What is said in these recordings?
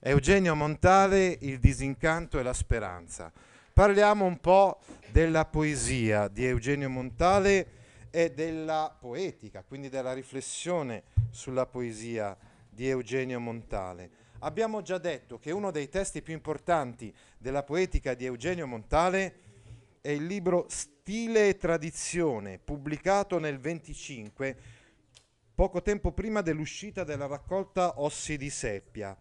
Eugenio Montale, Il disincanto e la speranza. Parliamo un po' della poesia di Eugenio Montale e della poetica, quindi della riflessione sulla poesia di Eugenio Montale. Abbiamo già detto che uno dei testi più importanti della poetica di Eugenio Montale è il libro Stile e Tradizione, pubblicato nel 25, poco tempo prima dell'uscita della raccolta Ossi di Seppia.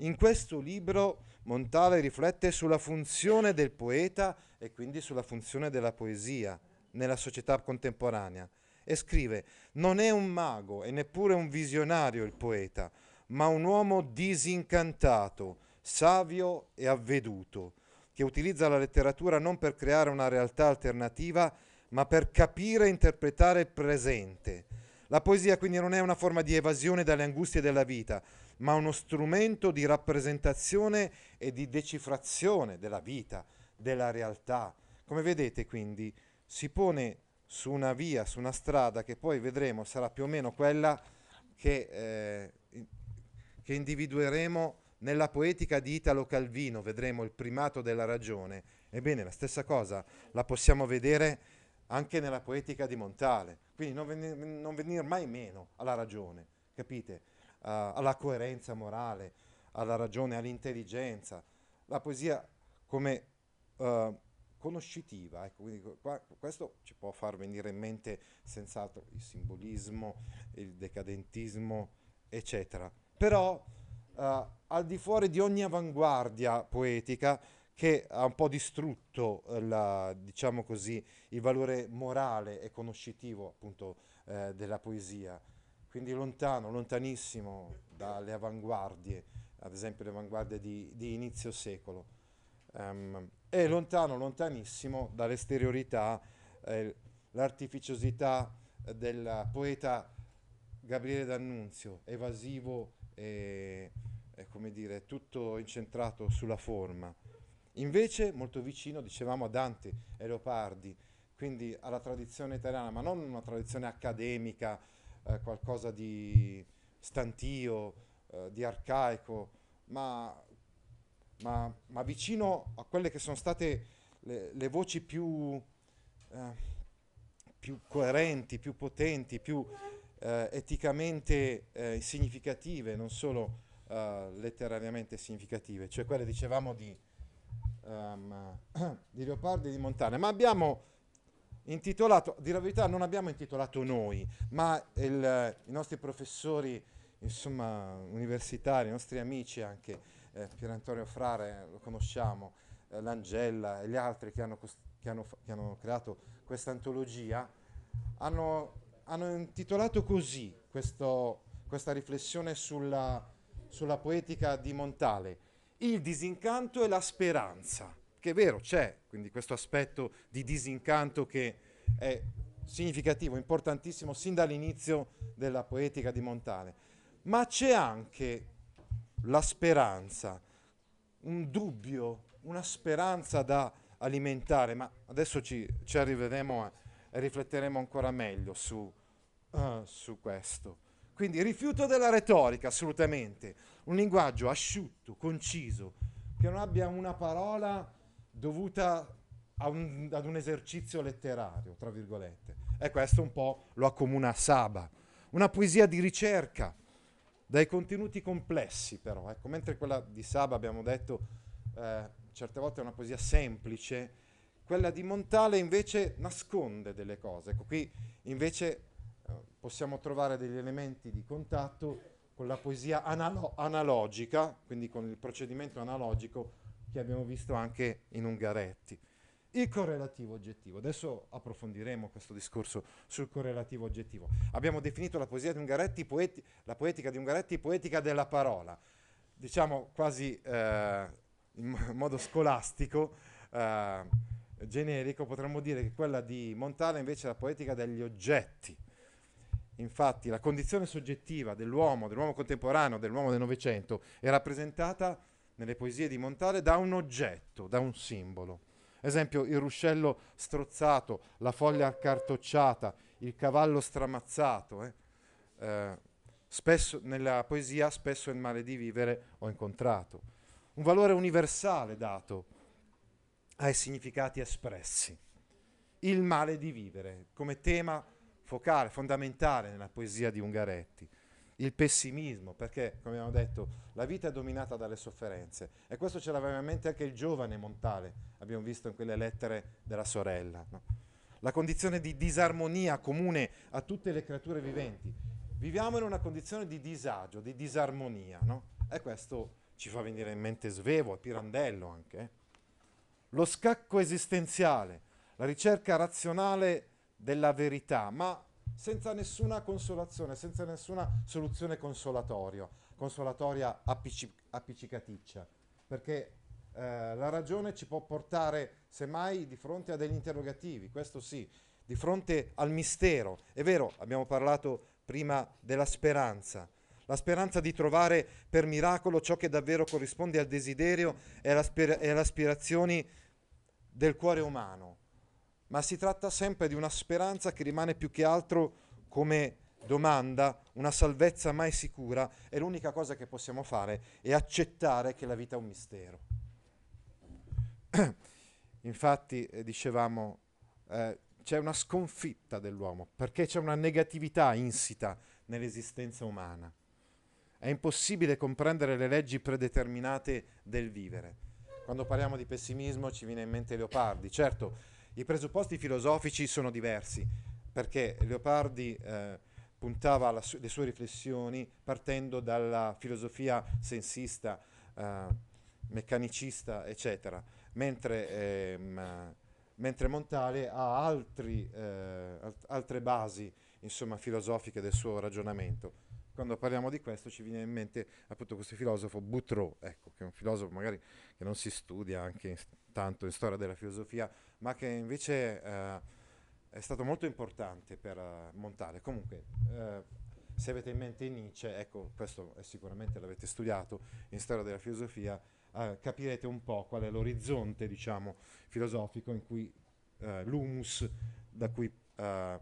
In questo libro Montale riflette sulla funzione del poeta e quindi sulla funzione della poesia nella società contemporanea e scrive non è un mago e neppure un visionario il poeta, ma un uomo disincantato, savio e avveduto, che utilizza la letteratura non per creare una realtà alternativa, ma per capire e interpretare il presente. La poesia quindi non è una forma di evasione dalle angustie della vita, ma uno strumento di rappresentazione e di decifrazione della vita, della realtà. Come vedete quindi si pone su una via, su una strada che poi vedremo sarà più o meno quella che, eh, che individueremo nella poetica di Italo Calvino, vedremo il primato della ragione. Ebbene, la stessa cosa la possiamo vedere anche nella poetica di Montale, quindi non venir, non venir mai meno alla ragione, capite? Alla coerenza morale, alla ragione, all'intelligenza. La poesia come eh, conoscitiva, ecco, quindi qua- questo ci può far venire in mente senz'altro il simbolismo, il decadentismo, eccetera. Però eh, al di fuori di ogni avanguardia poetica che ha un po' distrutto eh, la- diciamo così, il valore morale e conoscitivo appunto eh, della poesia. Quindi lontano, lontanissimo dalle avanguardie, ad esempio le avanguardie di, di inizio secolo. Ehm, e lontano, lontanissimo dall'esteriorità, eh, l'artificiosità del poeta Gabriele D'Annunzio, evasivo e, e, come dire, tutto incentrato sulla forma. Invece molto vicino, dicevamo, a Dante e Leopardi, quindi alla tradizione italiana, ma non una tradizione accademica, eh, qualcosa di stantio, eh, di arcaico, ma, ma- ma vicino a quelle che sono state le, le voci più, eh, più coerenti, più potenti, più eh, eticamente eh, significative, non solo letterariamente significative, cioè quelle dicevamo di, ehm, di Leopardi e di Montane, ma abbiamo intitolato, a dire la verità non abbiamo intitolato noi, ma il- i nostri professori, insomma, universitari, i nostri amici anche, eh, Pier Antonio Frare, lo conosciamo, eh, l'Angella e gli altri che hanno, che hanno che hanno creato questa antologia, hanno, hanno intitolato così questo- questa riflessione sulla, sulla poetica di Montale, il disincanto e la speranza, che è vero, c'è quindi questo aspetto di disincanto che è significativo, importantissimo sin dall'inizio della poetica di Montale, ma c'è anche la speranza, un dubbio, una speranza da alimentare, ma adesso ci, ci arriveremo e rifletteremo ancora meglio su, eh, su questo. Quindi rifiuto della retorica, assolutamente, un linguaggio asciutto, conciso, che non abbia una parola dovuta un- ad un esercizio letterario, tra virgolette. E questo un po' lo accomuna a Saba. Una poesia di ricerca, dai contenuti complessi però, ecco, mentre quella di Saba abbiamo detto eh, certe volte è una poesia semplice, quella di Montale invece nasconde delle cose. Ecco, qui invece eh, possiamo trovare degli elementi di contatto con la poesia analo- analogica, quindi con il procedimento analogico che abbiamo visto anche in Ungaretti. Il correlativo oggettivo. Adesso approfondiremo questo discorso sul correlativo oggettivo. Abbiamo definito la poesia di Ungaretti, poeti- la poetica di Ungaretti, poetica della parola. diciamo quasi eh, in mo- modo scolastico, eh, generico, potremmo dire che quella di Montale invece è la poetica degli oggetti. Infatti la condizione soggettiva dell'uomo, dell'uomo contemporaneo, dell'uomo del Novecento è rappresentata nelle poesie di Montale da un oggetto, da un simbolo. Esempio, il ruscello strozzato, la foglia accartocciata, il cavallo stramazzato. eh. Eh, spesso, nella poesia spesso il male di vivere ho incontrato. Un valore universale dato ai significati espressi. Il male di vivere come tema focale, fondamentale nella poesia di Ungaretti. Il pessimismo, perché, come abbiamo detto, la vita è dominata dalle sofferenze. E questo ce l'aveva in mente anche il giovane Montale, abbiamo visto in quelle lettere della sorella. no? La condizione di disarmonia comune a tutte le creature viventi. Viviamo in una condizione di disagio, di disarmonia, no? E questo ci fa venire in mente Svevo e Pirandello anche. eh. Lo scacco esistenziale, la ricerca razionale della verità, ma senza nessuna consolazione, senza nessuna soluzione consolatoria, consolatoria appicci- appiccicaticcia, perché eh, la ragione ci può portare semmai di fronte a degli interrogativi, questo sì, di fronte al mistero. È vero, abbiamo parlato prima della speranza, la speranza di trovare per miracolo ciò che davvero corrisponde al desiderio e alle aspira- e alle aspirazioni del cuore umano ma si tratta sempre di una speranza che rimane più che altro come domanda, una salvezza mai sicura e l'unica cosa che possiamo fare è accettare che la vita è un mistero. Infatti, eh, dicevamo, eh, c'è una sconfitta dell'uomo perché c'è una negatività insita nell'esistenza umana. È impossibile comprendere le leggi predeterminate del vivere. Quando parliamo di pessimismo ci viene in mente Leopardi. Certo, i presupposti filosofici sono diversi, perché Leopardi eh, puntava su- le sue riflessioni partendo dalla filosofia sensista, eh, meccanicista, eccetera, mentre, ehm, mentre Montale ha altri, eh, alt- altre basi insomma, filosofiche del suo ragionamento. Quando parliamo di questo ci viene in mente appunto questo filosofo Boutreau, ecco, che è un filosofo magari che non si studia anche in- tanto in storia della filosofia, ma che invece eh, è stato molto importante per eh, Montale. Comunque, eh, se avete in mente Nietzsche, ecco, questo sicuramente l'avete studiato in storia della filosofia, eh, capirete un po' qual è l'orizzonte, diciamo, filosofico in cui eh, l'humus da cui, eh,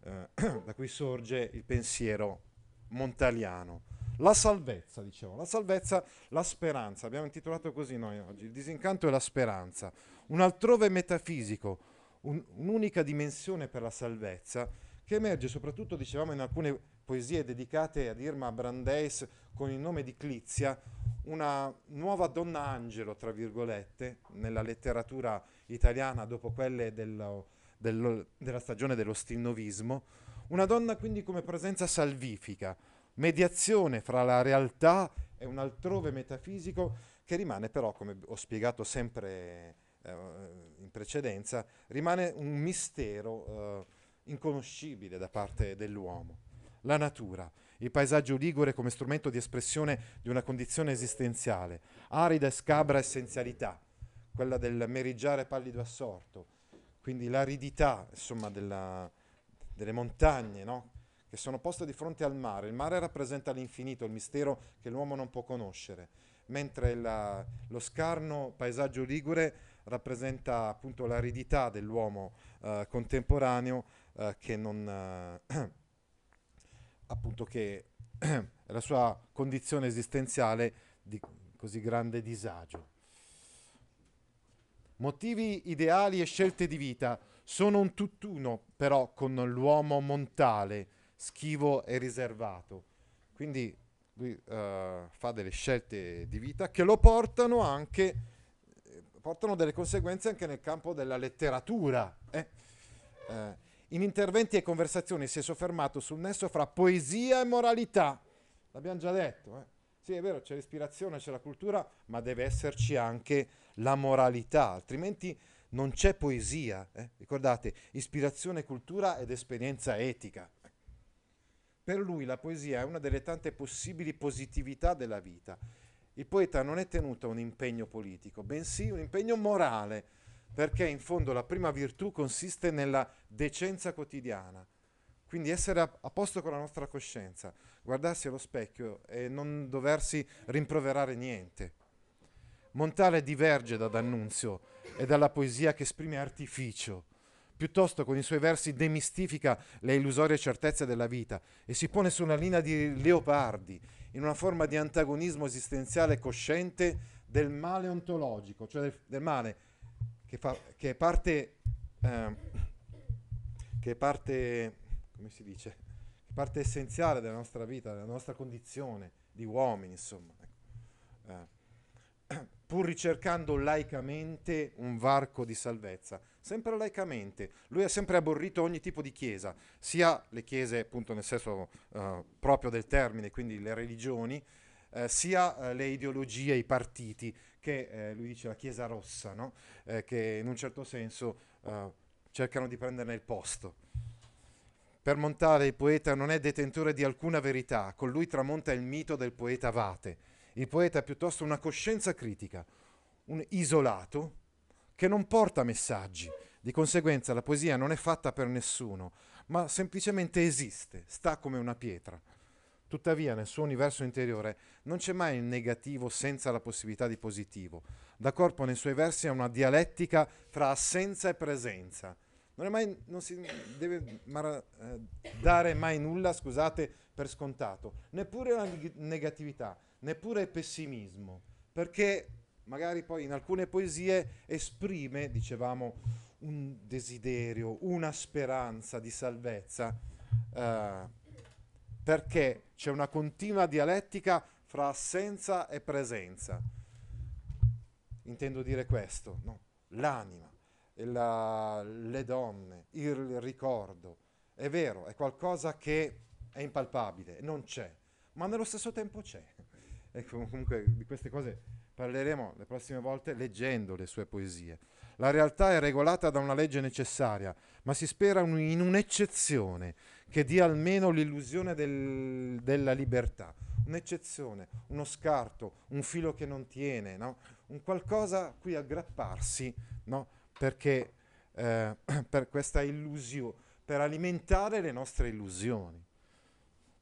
da cui sorge il pensiero montaliano. La salvezza, diciamo, la salvezza, la speranza, abbiamo intitolato così noi oggi, il disincanto e la speranza, un altrove metafisico, un- un'unica dimensione per la salvezza che emerge soprattutto, dicevamo, in alcune poesie dedicate ad Irma Brandeis con il nome di Clizia, una nuova donna angelo, tra virgolette, nella letteratura italiana dopo quelle dello- dello- della stagione dello stilnovismo, una donna quindi come presenza salvifica, mediazione fra la realtà e un altrove metafisico che rimane però, come ho spiegato sempre eh, in precedenza, rimane un mistero eh, inconoscibile da parte dell'uomo. La natura, il paesaggio ligure come strumento di espressione di una condizione esistenziale, arida e scabra essenzialità, quella del meriggiare pallido assorto, quindi l'aridità insomma, della- delle montagne, no? che sono poste di fronte al mare. Il mare rappresenta l'infinito, il mistero che l'uomo non può conoscere, mentre la- lo scarno paesaggio ligure rappresenta appunto l'aridità dell'uomo eh, contemporaneo eh, che non eh, appunto che la sua condizione esistenziale di così grande disagio. Motivi ideali e scelte di vita sono un tutt'uno però con l'uomo montale, schivo e riservato. Quindi lui eh, fa delle scelte di vita che lo portano anche, eh, portano delle conseguenze anche nel campo della letteratura. eh. Eh, in interventi e conversazioni si è soffermato sul nesso fra poesia e moralità. L'abbiamo già detto. eh. Sì, è vero, c'è l'ispirazione, c'è la cultura, ma deve esserci anche la moralità, altrimenti non c'è poesia. eh. Ricordate, ispirazione, cultura ed esperienza etica. Per lui la poesia è una delle tante possibili positività della vita. Il poeta non è tenuto a un impegno politico, bensì un impegno morale, perché in fondo la prima virtù consiste nella decenza quotidiana. Quindi essere a, a posto con la nostra coscienza, guardarsi allo specchio e non doversi rimproverare niente. Montale diverge da D'Annunzio e dalla poesia che esprime artificio. Piuttosto con i suoi versi demistifica le illusorie certezze della vita e si pone su una linea di leopardi, in una forma di antagonismo esistenziale cosciente del male ontologico, cioè del, del male che, fa, che è parte, eh, che è parte, come si dice, parte essenziale della nostra vita, della nostra condizione di uomini, insomma. Eh, pur ricercando laicamente un varco di salvezza, sempre laicamente. Lui ha sempre aborrito ogni tipo di chiesa, sia le chiese appunto nel senso eh, proprio del termine, quindi le religioni, eh, sia eh, le ideologie, i partiti, che eh, lui dice la chiesa rossa, no? Eh, che in un certo senso cercano di prenderne il posto. Per Montale il poeta non è detentore di alcuna verità, con lui tramonta il mito del poeta Vate. Il poeta è piuttosto una coscienza critica, un isolato che non porta messaggi. Di conseguenza la poesia non è fatta per nessuno, ma semplicemente esiste, sta come una pietra. Tuttavia nel suo universo interiore non c'è mai il negativo senza la possibilità di positivo. Da corpo nei suoi versi è una dialettica fra assenza e presenza. Non, mai, non si deve mara- eh, dare mai nulla, scusate, per scontato, neppure la neg- negatività, neppure pessimismo, perché magari poi in alcune poesie esprime, dicevamo, un desiderio, una speranza di salvezza, eh, perché c'è una continua dialettica fra assenza e presenza. Intendo dire questo, no? l'anima, la- le donne, il ricordo. È vero, è qualcosa che è impalpabile, non c'è, ma nello stesso tempo c'è. Ecco, comunque di queste cose parleremo le prossime volte leggendo le sue poesie. La realtà è regolata da una legge necessaria, ma si spera un- in un'eccezione che dia almeno l'illusione del- della libertà. Un'eccezione, uno scarto, un filo che non tiene, no? un qualcosa a cui aggrapparsi, no? perché eh, per questa illusione, per alimentare le nostre illusioni.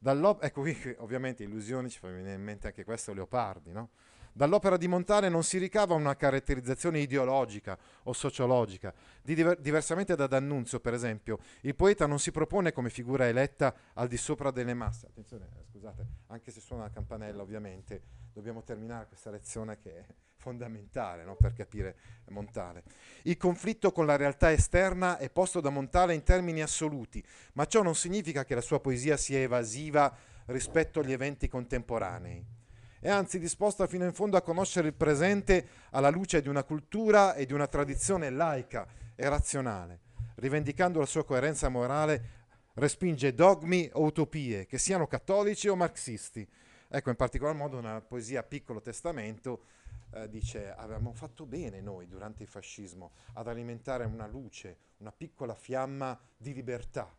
Dall'op- ecco qui ovviamente illusioni ci fa venire in mente anche questo Leopardi, no? Dall'opera di Montale non si ricava una caratterizzazione ideologica o sociologica. Di diver- diversamente da D'Annunzio, per esempio, il poeta non si propone come figura eletta al di sopra delle masse. Attenzione, eh, scusate, anche se suona la campanella, ovviamente dobbiamo terminare questa lezione che fondamentale no, per capire Montale. Il conflitto con la realtà esterna è posto da Montale in termini assoluti, ma ciò non significa che la sua poesia sia evasiva rispetto agli eventi contemporanei è anzi disposta fino in fondo a conoscere il presente alla luce di una cultura e di una tradizione laica e razionale. Rivendicando la sua coerenza morale, respinge dogmi o utopie, che siano cattolici o marxisti. Ecco, in particolar modo nella poesia Piccolo Testamento eh, dice avevamo fatto bene noi durante il fascismo ad alimentare una luce, una piccola fiamma di libertà,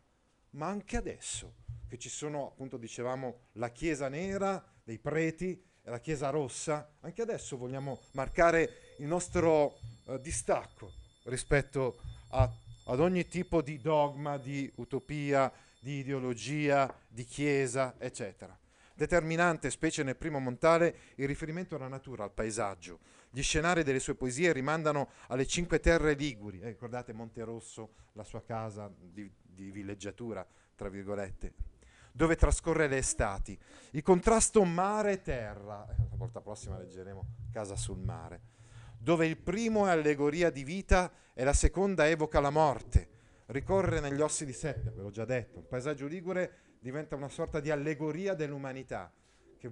ma anche adesso che ci sono, appunto dicevamo, la Chiesa nera dei preti e la Chiesa rossa, anche adesso vogliamo marcare il nostro eh, distacco rispetto a- ad ogni tipo di dogma, di utopia, di ideologia, di Chiesa, eccetera. Determinante, specie nel primo Montale, il riferimento alla natura, al paesaggio. Gli scenari delle sue poesie rimandano alle cinque terre liguri. Eh, ricordate Monterosso, la sua casa di, di villeggiatura, tra virgolette, dove trascorre le estati. Il contrasto mare-terra. Eh, la volta prossima leggeremo Casa sul mare. Dove il primo è allegoria di vita e la seconda evoca la morte. Ricorrere negli ossi di Seppia, ve l'ho già detto. Il paesaggio ligure diventa una sorta di allegoria dell'umanità, che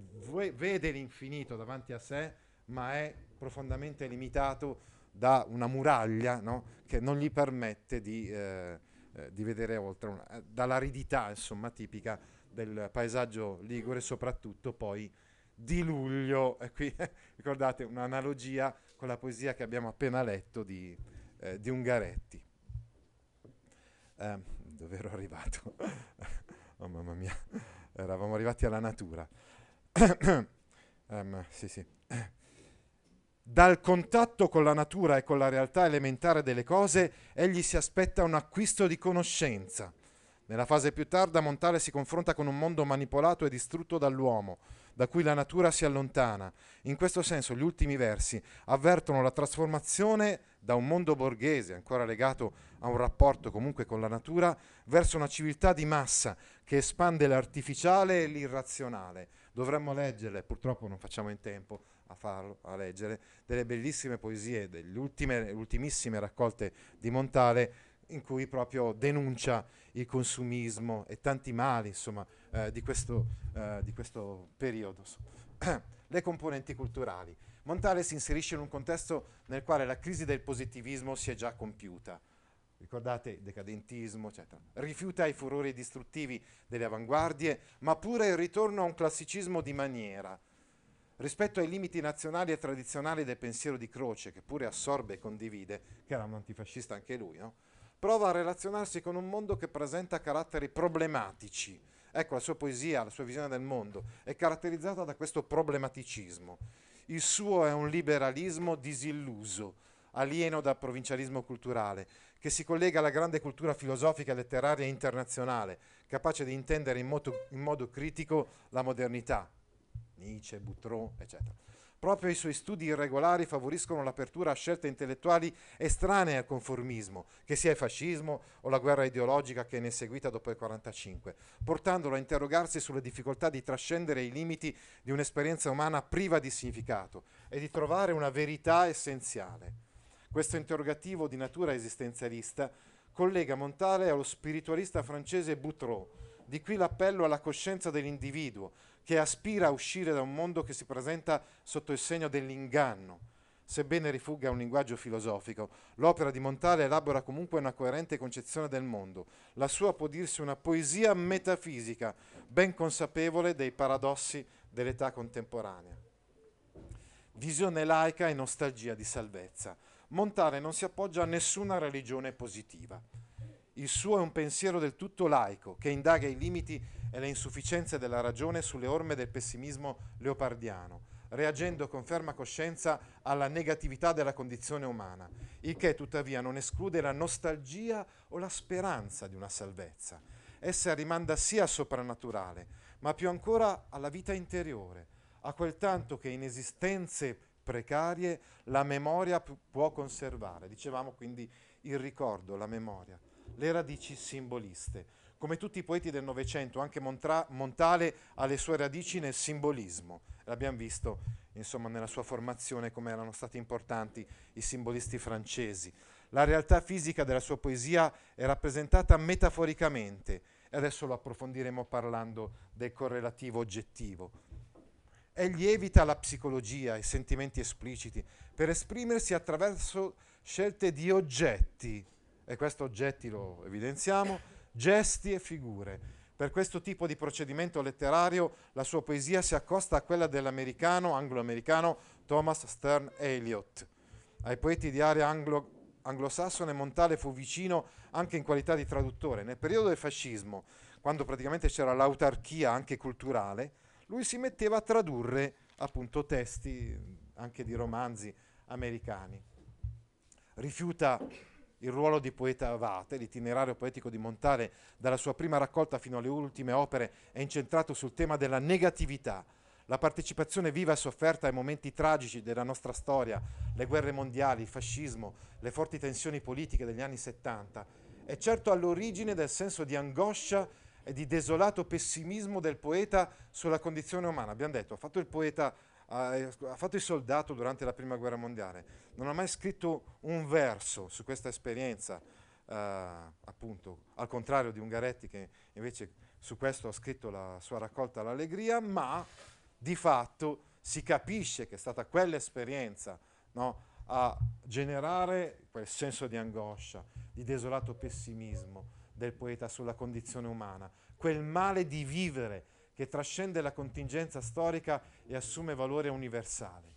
vede l'infinito davanti a sé, ma è profondamente limitato da una muraglia no? che non gli permette di, eh, eh, di vedere oltre, una- eh, dall'aridità insomma tipica del paesaggio ligure, soprattutto poi di luglio. E qui ricordate un'analogia con la poesia che abbiamo appena letto di, eh, di Ungaretti. Eh, dove ero arrivato? oh mamma mia. eravamo arrivati alla natura. Ehm, sì, sì. Dal contatto con la natura e con la realtà elementare delle cose, egli si aspetta un acquisto di conoscenza. Nella fase più tarda, Montale si confronta con un mondo manipolato e distrutto dall'uomo, da cui la natura si allontana. In questo senso, gli ultimi versi avvertono la trasformazione da un mondo borghese, ancora legato a un rapporto comunque con la natura, verso una civiltà di massa che espande l'artificiale e l'irrazionale. Dovremmo leggerle, purtroppo non facciamo in tempo a farlo, a leggere, delle bellissime poesie, delle ultime, ultimissime raccolte di Montale in cui proprio denuncia il consumismo e tanti mali insomma, eh, di, questo, eh, di questo periodo. Le componenti culturali. Montale si inserisce in un contesto nel quale la crisi del positivismo si è già compiuta. Ricordate decadentismo, eccetera. Rifiuta i furori distruttivi delle avanguardie, ma pure il ritorno a un classicismo di maniera. Rispetto ai limiti nazionali e tradizionali del pensiero di Croce, che pure assorbe e condivide, che era un antifascista anche lui, no? Prova a relazionarsi con un mondo che presenta caratteri problematici. Ecco, la sua poesia, la sua visione del mondo è caratterizzata da questo problematicismo. Il suo è un liberalismo disilluso, alieno dal provincialismo culturale, che si collega alla grande cultura filosofica e letteraria internazionale, capace di intendere in modo, in modo critico la modernità, Nietzsche, Boutron, eccetera. Proprio i suoi studi irregolari favoriscono l'apertura a scelte intellettuali estranee al conformismo, che sia il fascismo o la guerra ideologica che ne è seguita dopo il 1945, portandolo a interrogarsi sulle difficoltà di trascendere i limiti di un'esperienza umana priva di significato e di trovare una verità essenziale. Questo interrogativo di natura esistenzialista collega Montale allo spiritualista francese Boutron, di qui l'appello alla coscienza dell'individuo, che aspira a uscire da un mondo che si presenta sotto il segno dell'inganno. Sebbene rifugga un linguaggio filosofico, l'opera di Montale elabora comunque una coerente concezione del mondo. La sua può dirsi una poesia metafisica, ben consapevole dei paradossi dell'età contemporanea. Visione laica e nostalgia di salvezza. Montale non si appoggia a nessuna religione positiva. Il suo è un pensiero del tutto laico, che indaga i limiti e le insufficienze della ragione sulle orme del pessimismo leopardiano, reagendo con ferma coscienza alla negatività della condizione umana, il che tuttavia non esclude la nostalgia o la speranza di una salvezza. Essa rimanda sia al soprannaturale, ma più ancora alla vita interiore, a quel tanto che in esistenze precarie la memoria pu- può conservare. Dicevamo quindi il ricordo, la memoria le radici simboliste. Come tutti i poeti del Novecento, anche Montra- Montale ha le sue radici nel simbolismo. L'abbiamo visto, insomma, nella sua formazione come erano stati importanti i simbolisti francesi. La realtà fisica della sua poesia è rappresentata metaforicamente e adesso lo approfondiremo parlando del correlativo oggettivo. Egli evita la psicologia, i sentimenti espliciti, per esprimersi attraverso scelte di oggetti, e questo oggetti lo evidenziamo, gesti e figure. Per questo tipo di procedimento letterario la sua poesia si accosta a quella dell'americano, anglo-americano Thomas Stern Eliot. Ai poeti di area anglo- anglosassone Montale fu vicino anche in qualità di traduttore. Nel periodo del fascismo, quando praticamente c'era l'autarchia anche culturale, lui si metteva a tradurre appunto testi anche di romanzi americani. Rifiuta il ruolo di poeta avate, l'itinerario poetico di Montale dalla sua prima raccolta fino alle ultime opere è incentrato sul tema della negatività, la partecipazione viva e sofferta ai momenti tragici della nostra storia, le guerre mondiali, il fascismo, le forti tensioni politiche degli anni 70, è certo all'origine del senso di angoscia e di desolato pessimismo del poeta sulla condizione umana. Abbiamo detto, ha fatto il poeta, ha, fatto il soldato durante la prima guerra mondiale, non ha mai scritto un verso su questa esperienza, eh, appunto, al contrario di Ungaretti che invece su questo ha scritto la sua raccolta L'Allegria, ma di fatto si capisce che è stata quell'esperienza no, a generare quel senso di angoscia, di desolato pessimismo del poeta sulla condizione umana, quel male di vivere che trascende la contingenza storica e assume valore universale.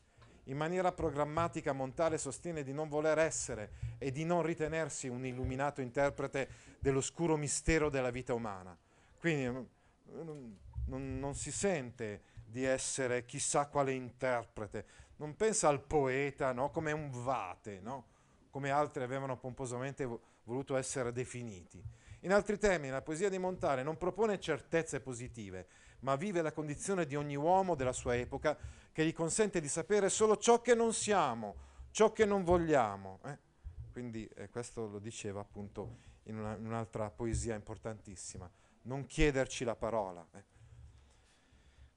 In maniera programmatica Montale sostiene di non voler essere e di non ritenersi un illuminato interprete dell'oscuro mistero della vita umana. Quindi mm, non, non si sente di essere chissà quale interprete, non pensa al poeta no? come un vate, no? come altri avevano pomposamente vo- voluto essere definiti. In altri termini, la poesia di Montale non propone certezze positive, ma vive la condizione di ogni uomo della sua epoca che gli consente di sapere solo ciò che non siamo, ciò che non vogliamo. eh. Quindi eh, questo lo diceva appunto in, una- in un'altra poesia importantissima, non chiederci la parola. eh.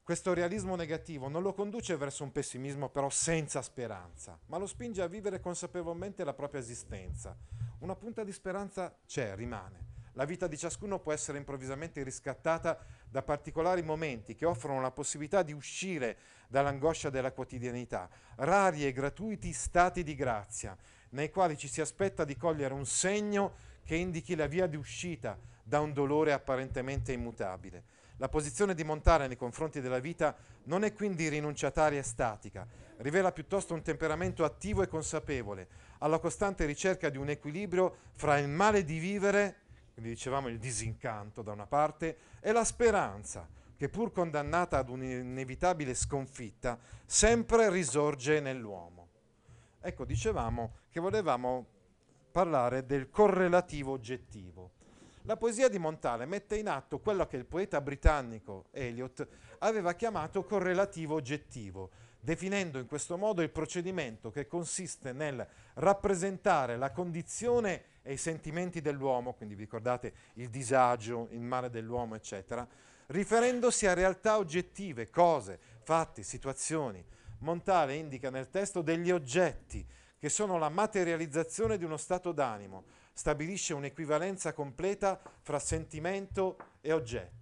Questo realismo negativo non lo conduce verso un pessimismo però senza speranza, ma lo spinge a vivere consapevolmente la propria esistenza. Una punta di speranza c'è, rimane. La vita di ciascuno può essere improvvisamente riscattata da particolari momenti che offrono la possibilità di uscire dall'angoscia della quotidianità, rari e gratuiti stati di grazia, nei quali ci si aspetta di cogliere un segno che indichi la via di uscita da un dolore apparentemente immutabile. La posizione di Montale nei confronti della vita non è quindi rinunciataria e statica, rivela piuttosto un temperamento attivo e consapevole, alla costante ricerca di un equilibrio fra il male di vivere, quindi dicevamo il disincanto da una parte, e la speranza, che pur condannata ad un'inevitabile sconfitta, sempre risorge nell'uomo. Ecco, dicevamo che volevamo parlare del correlativo oggettivo. La poesia di Montale mette in atto quello che il poeta britannico Eliot aveva chiamato correlativo oggettivo, definendo in questo modo il procedimento che consiste nel rappresentare la condizione e i sentimenti dell'uomo, quindi vi ricordate il disagio, il male dell'uomo, eccetera, riferendosi a realtà oggettive, cose, fatti, situazioni. Montale indica nel testo degli oggetti che sono la materializzazione di uno stato d'animo, stabilisce un'equivalenza completa fra sentimento e oggetto.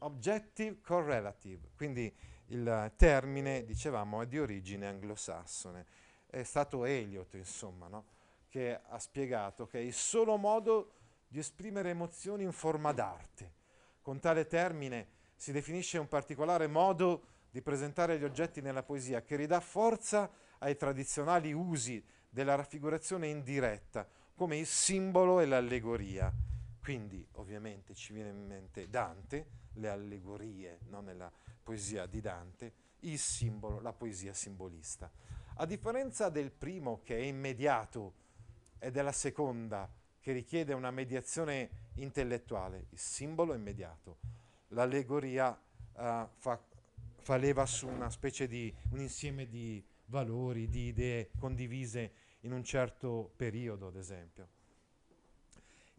Objective correlative, quindi il termine, dicevamo, è di origine anglosassone. È stato Eliot, insomma, no? che ha spiegato che è il solo modo di esprimere emozioni in forma d'arte. Con tale termine si definisce un particolare modo di presentare gli oggetti nella poesia che ridà forza ai tradizionali usi della raffigurazione indiretta, come il simbolo e l'allegoria. Quindi, ovviamente, ci viene in mente Dante, le allegorie no? nella poesia di Dante, il simbolo, la poesia simbolista. A differenza del primo che è immediato e della seconda che richiede una mediazione intellettuale, il simbolo è immediato, l'allegoria eh, fa, fa leva su una specie di un insieme di valori, di idee condivise in un certo periodo, ad esempio.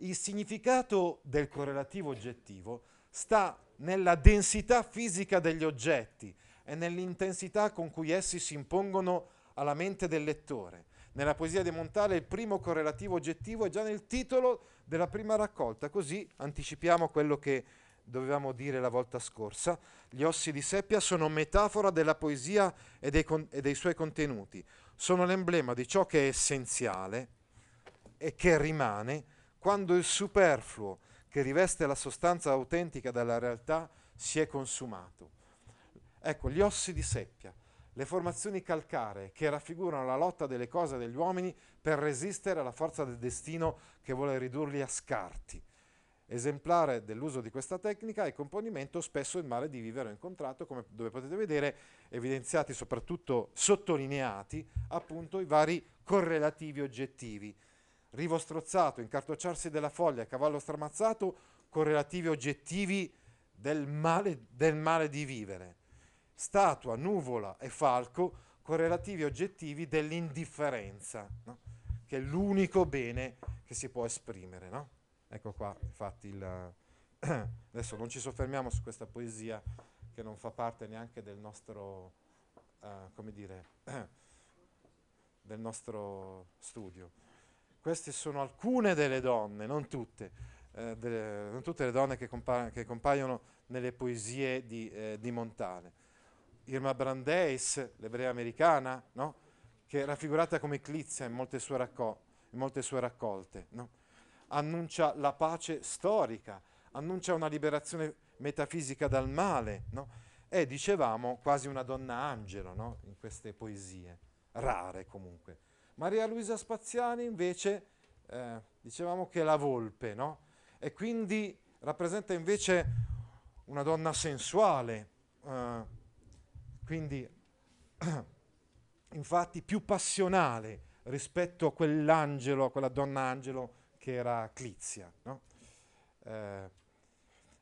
Il significato del correlativo oggettivo sta nella densità fisica degli oggetti e nell'intensità con cui essi si impongono alla mente del lettore. Nella poesia di Montale il primo correlativo oggettivo è già nel titolo della prima raccolta, così anticipiamo quello che dovevamo dire la volta scorsa. Gli ossi di seppia sono metafora della poesia e dei, con- e dei suoi contenuti, sono l'emblema di ciò che è essenziale e che rimane quando il superfluo che riveste la sostanza autentica della realtà si è consumato. Ecco, gli ossi di seppia, le formazioni calcaree che raffigurano la lotta delle cose e degli uomini per resistere alla forza del destino che vuole ridurli a scarti. Esemplare dell'uso di questa tecnica è il componimento spesso il male di vivere incontrato, come dove potete vedere evidenziati soprattutto sottolineati appunto i vari correlativi oggettivi. Rivo strozzato, incartocciarsi della foglia, cavallo stramazzato, correlativi oggettivi del male, del male di vivere. Statua, nuvola e falco, correlativi oggettivi dell'indifferenza, no? che è l'unico bene che si può esprimere. No? Ecco qua, infatti, il, adesso non ci soffermiamo su questa poesia che non fa parte neanche del nostro, eh, come dire, del nostro studio. Queste sono alcune delle donne, non tutte, eh, delle- non tutte le donne che, compa- che compaiono nelle poesie di, eh, di Montale. Irma Brandeis, l'ebrea americana, no? che è raffigurata come Clizia in molte sue, racco- in molte sue raccolte, no? annuncia la pace storica, annuncia una liberazione metafisica dal male, no? è, dicevamo, quasi una donna angelo no? in queste poesie, rare comunque. Maria Luisa Spaziani invece, eh, dicevamo che è la volpe, no? e quindi rappresenta invece una donna sensuale, eh, quindi infatti più passionale rispetto a quell'angelo, a quella donna angelo che era Clizia. No? Eh,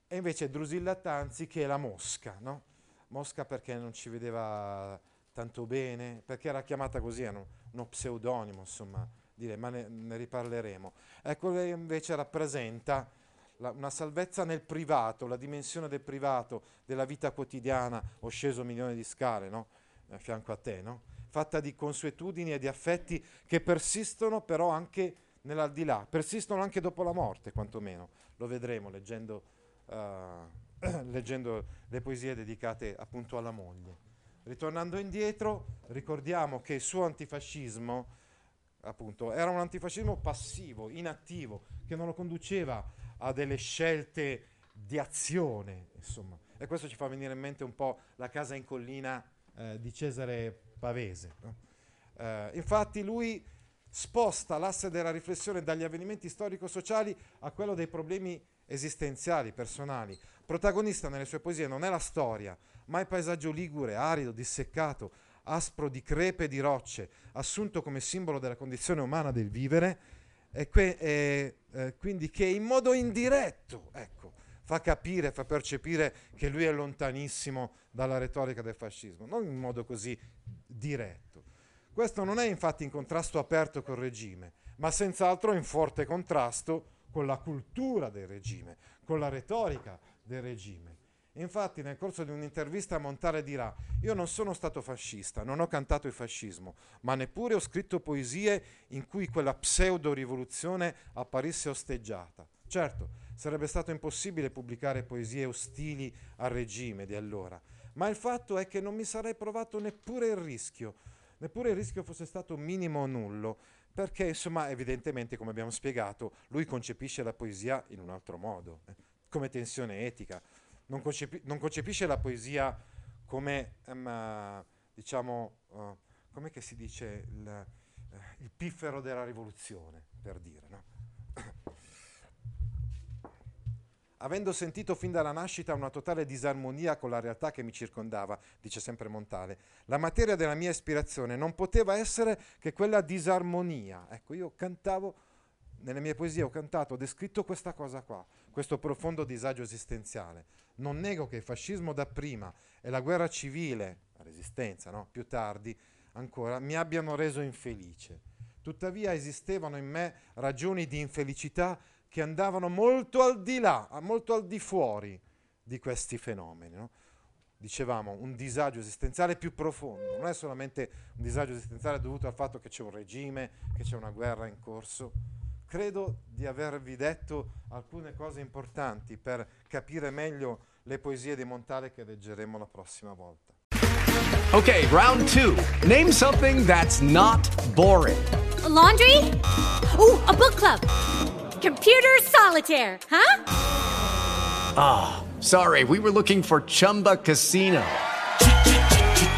e invece Drusilla Tanzi che è la mosca, no? mosca perché non ci vedeva tanto bene, perché era chiamata così, era uno, pseudonimo, insomma, direi, ma ne, ne, riparleremo. Ecco, lei invece rappresenta la, una salvezza nel privato, la dimensione del privato, della vita quotidiana, ho sceso milioni di scale, no? A fianco a te, no? Fatta di consuetudini e di affetti che persistono però anche nell'aldilà, persistono anche dopo la morte, quantomeno. Lo vedremo leggendo, uh, leggendo le poesie dedicate appunto alla moglie. Ritornando indietro, ricordiamo che il suo antifascismo, appunto, era un antifascismo passivo, inattivo, che non lo conduceva a delle scelte di azione, insomma. E questo ci fa venire in mente un po' la casa in collina eh, di Cesare Pavese. No? Eh, infatti lui sposta l'asse della riflessione dagli avvenimenti storico-sociali a quello dei problemi esistenziali, personali. Protagonista nelle sue poesie non è la storia, ma il paesaggio ligure, arido, disseccato, aspro di crepe e di rocce, assunto come simbolo della condizione umana del vivere, e, que- e eh, quindi che in modo indiretto, ecco, fa capire, fa percepire che lui è lontanissimo dalla retorica del fascismo, non in modo così diretto. Questo non è infatti in contrasto aperto col regime, ma senz'altro in forte contrasto con la cultura del regime, con la retorica del regime. Infatti nel corso di un'intervista Montale dirà io non sono stato fascista, non ho cantato il fascismo, ma neppure ho scritto poesie in cui quella pseudo-rivoluzione apparisse osteggiata. Certo, sarebbe stato impossibile pubblicare poesie ostili al regime di allora, ma il fatto è che non mi sarei provato neppure il rischio, neppure il rischio fosse stato minimo o nullo, perché insomma evidentemente, come abbiamo spiegato, lui concepisce la poesia in un altro modo, eh, come tensione etica, non, concepi- non, concepisce la poesia come, um, diciamo, uh, come si dice, il, uh, il, piffero della rivoluzione, per dire, no? Avendo sentito fin dalla nascita una totale disarmonia con la realtà che mi circondava, dice sempre Montale, la materia della mia ispirazione non poteva essere che quella disarmonia. Ecco, io cantavo, nelle mie poesie ho cantato, ho descritto questa cosa qua, questo profondo disagio esistenziale. Non nego che il fascismo dapprima e la guerra civile, la resistenza, no? più tardi ancora, mi abbiano reso infelice. Tuttavia esistevano in me ragioni di infelicità che andavano molto al di là, molto al di fuori di questi fenomeni. No? Dicevamo, un disagio esistenziale più profondo, non è solamente un disagio esistenziale dovuto al fatto che c'è un regime, che c'è una guerra in corso. Credo di avervi detto alcune cose importanti per capire meglio le poesie di Montale che leggeremo la prossima volta. Ok, round two. Name something that's not boring. A laundry? Ooh, a book club. Computer solitaire, huh? Ah, oh, sorry, we were looking for Chumba Casino.